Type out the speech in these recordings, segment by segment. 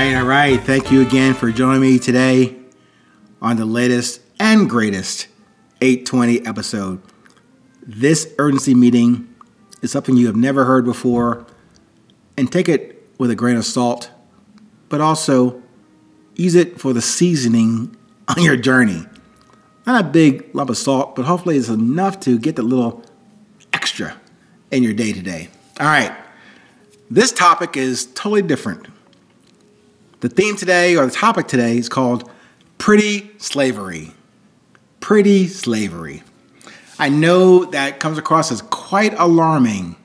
right, all right. Thank you again for joining me today on the latest and greatest 820 episode. This urgency meeting is something you have never heard before, and take it with a grain of salt, but also use it for the seasoning on your journey. Not a big lump of salt, but hopefully it's enough to get the little extra in your day to day. All right, this topic is totally different. The theme today, or the topic today, is called Pretty Slavery. Pretty Slavery. I know that comes across as quite alarming.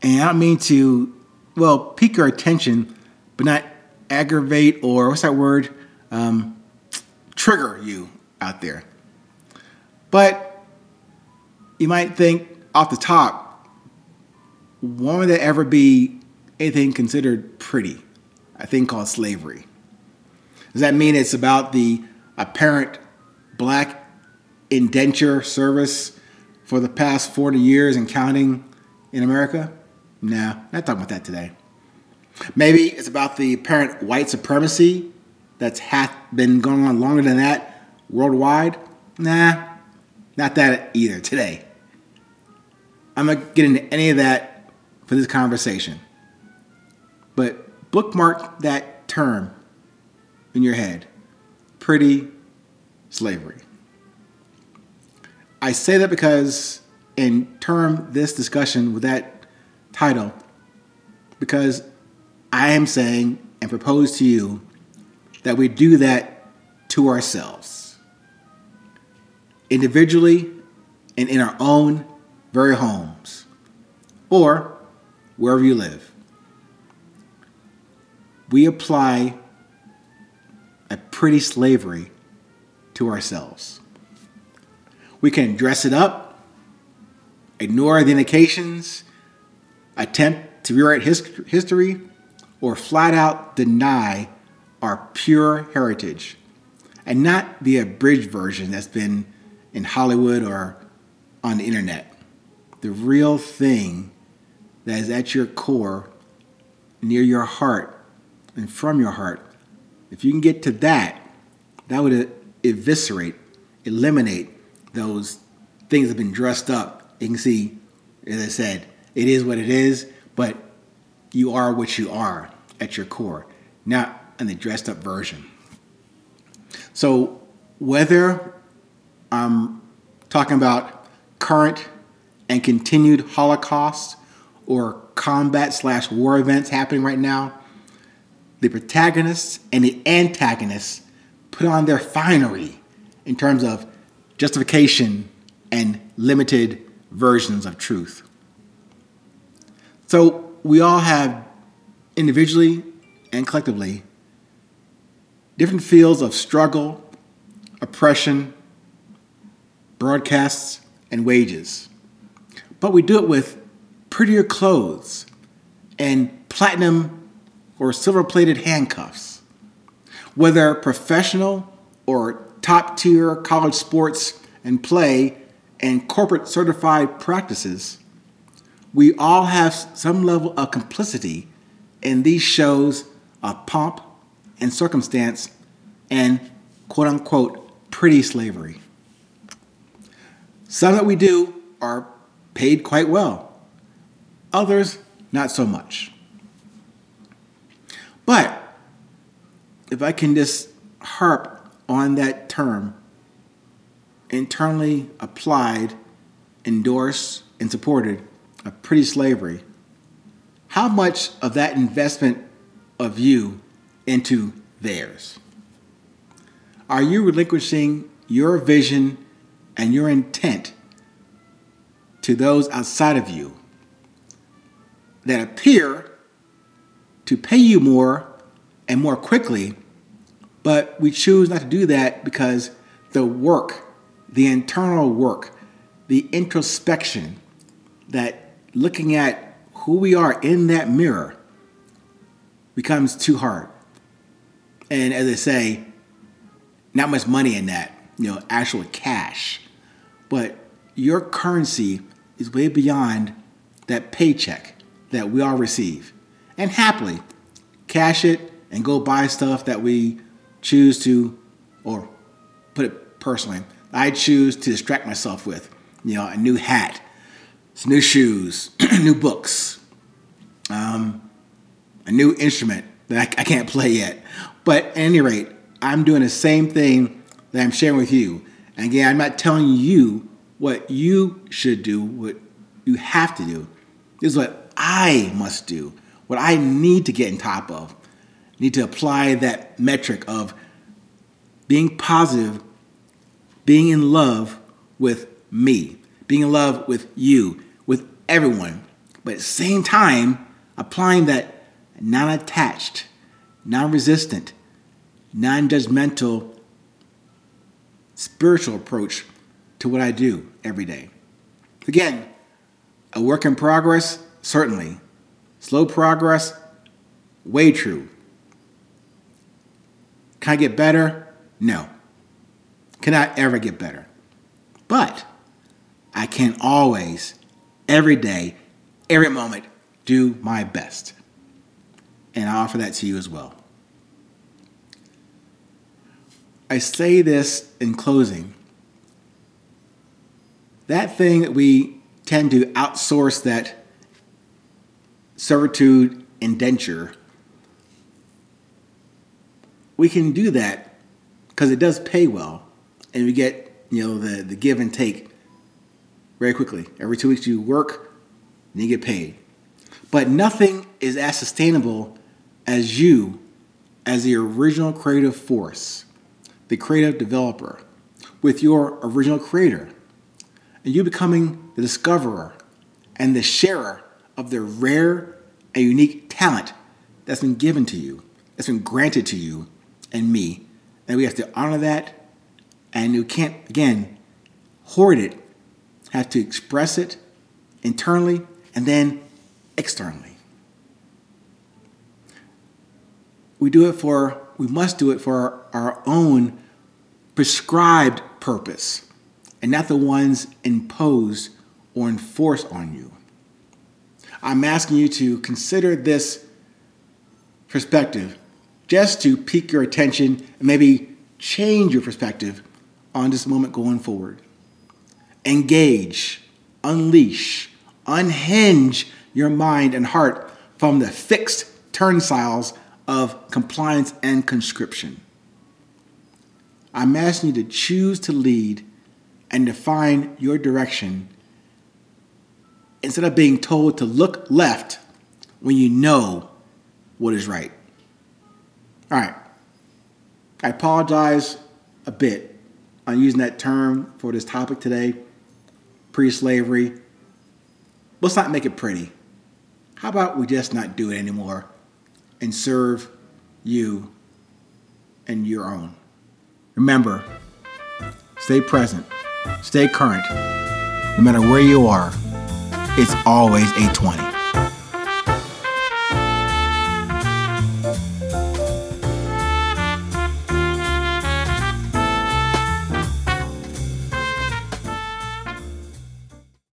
And I don't mean to, well, pique your attention, but not aggravate or what's that word? Um, trigger you out there. But you might think off the top, would there ever be anything considered pretty? A thing called slavery. Does that mean it's about the apparent black indenture service for the past 40 years and counting in America? No, not talking about that today. Maybe it's about the apparent white supremacy that's hath been going on longer than that worldwide. Nah, not that either today. I'm not getting into any of that for this conversation. Bookmark that term in your head pretty slavery. I say that because, in term this discussion with that title, because I am saying and propose to you that we do that to ourselves, individually and in our own very homes, or wherever you live. We apply a pretty slavery to ourselves. We can dress it up, ignore the indications, attempt to rewrite history, or flat out deny our pure heritage and not the abridged version that's been in Hollywood or on the internet. The real thing that is at your core, near your heart, and from your heart. If you can get to that, that would eviscerate, eliminate those things that have been dressed up. You can see, as I said, it is what it is, but you are what you are at your core, not in the dressed up version. So, whether I'm talking about current and continued Holocaust or combat slash war events happening right now, the protagonists and the antagonists put on their finery in terms of justification and limited versions of truth. So we all have individually and collectively different fields of struggle, oppression, broadcasts, and wages. But we do it with prettier clothes and platinum or silver plated handcuffs. Whether professional or top tier college sports and play and corporate certified practices, we all have some level of complicity in these shows of pomp and circumstance and quote unquote pretty slavery. Some that we do are paid quite well, others not so much. But if I can just harp on that term, internally applied, endorsed, and supported a pretty slavery, how much of that investment of you into theirs? Are you relinquishing your vision and your intent to those outside of you that appear to pay you more and more quickly but we choose not to do that because the work, the internal work, the introspection, that looking at who we are in that mirror becomes too hard. And as I say, not much money in that, you know, actual cash. But your currency is way beyond that paycheck that we all receive. And happily, cash it and go buy stuff that we choose to, or put it personally, I choose to distract myself with. You know, a new hat, some new shoes, new books, um, a new instrument that I, I can't play yet. But at any rate, I'm doing the same thing that I'm sharing with you. And again, I'm not telling you what you should do, what you have to do. This is what I must do, what I need to get on top of. Need to apply that metric of being positive, being in love with me, being in love with you, with everyone. But at the same time, applying that non attached, non resistant, non judgmental spiritual approach to what I do every day. Again, a work in progress, certainly. Slow progress, way true. Can I get better? No. Cannot ever get better. But I can always, every day, every moment, do my best. And I offer that to you as well. I say this in closing. That thing that we tend to outsource that servitude indenture, we can do that because it does pay well and we get, you know, the, the give and take very quickly. Every two weeks you work and you get paid. But nothing is as sustainable as you as the original creative force the creative developer, with your original creator, and you becoming the discoverer and the sharer of the rare and unique talent that's been given to you, that's been granted to you and me. And we have to honor that, and you can't, again, hoard it, have to express it internally and then externally. We do it for we must do it for our own prescribed purpose and not the ones imposed or enforced on you. I'm asking you to consider this perspective just to pique your attention and maybe change your perspective on this moment going forward. Engage, unleash, unhinge your mind and heart from the fixed turnstiles of compliance and conscription. I'm asking you to choose to lead and define your direction instead of being told to look left when you know what is right. All right. I apologize a bit on using that term for this topic today pre slavery. Let's not make it pretty. How about we just not do it anymore? and serve you and your own. Remember, stay present, stay current. No matter where you are, it's always 820.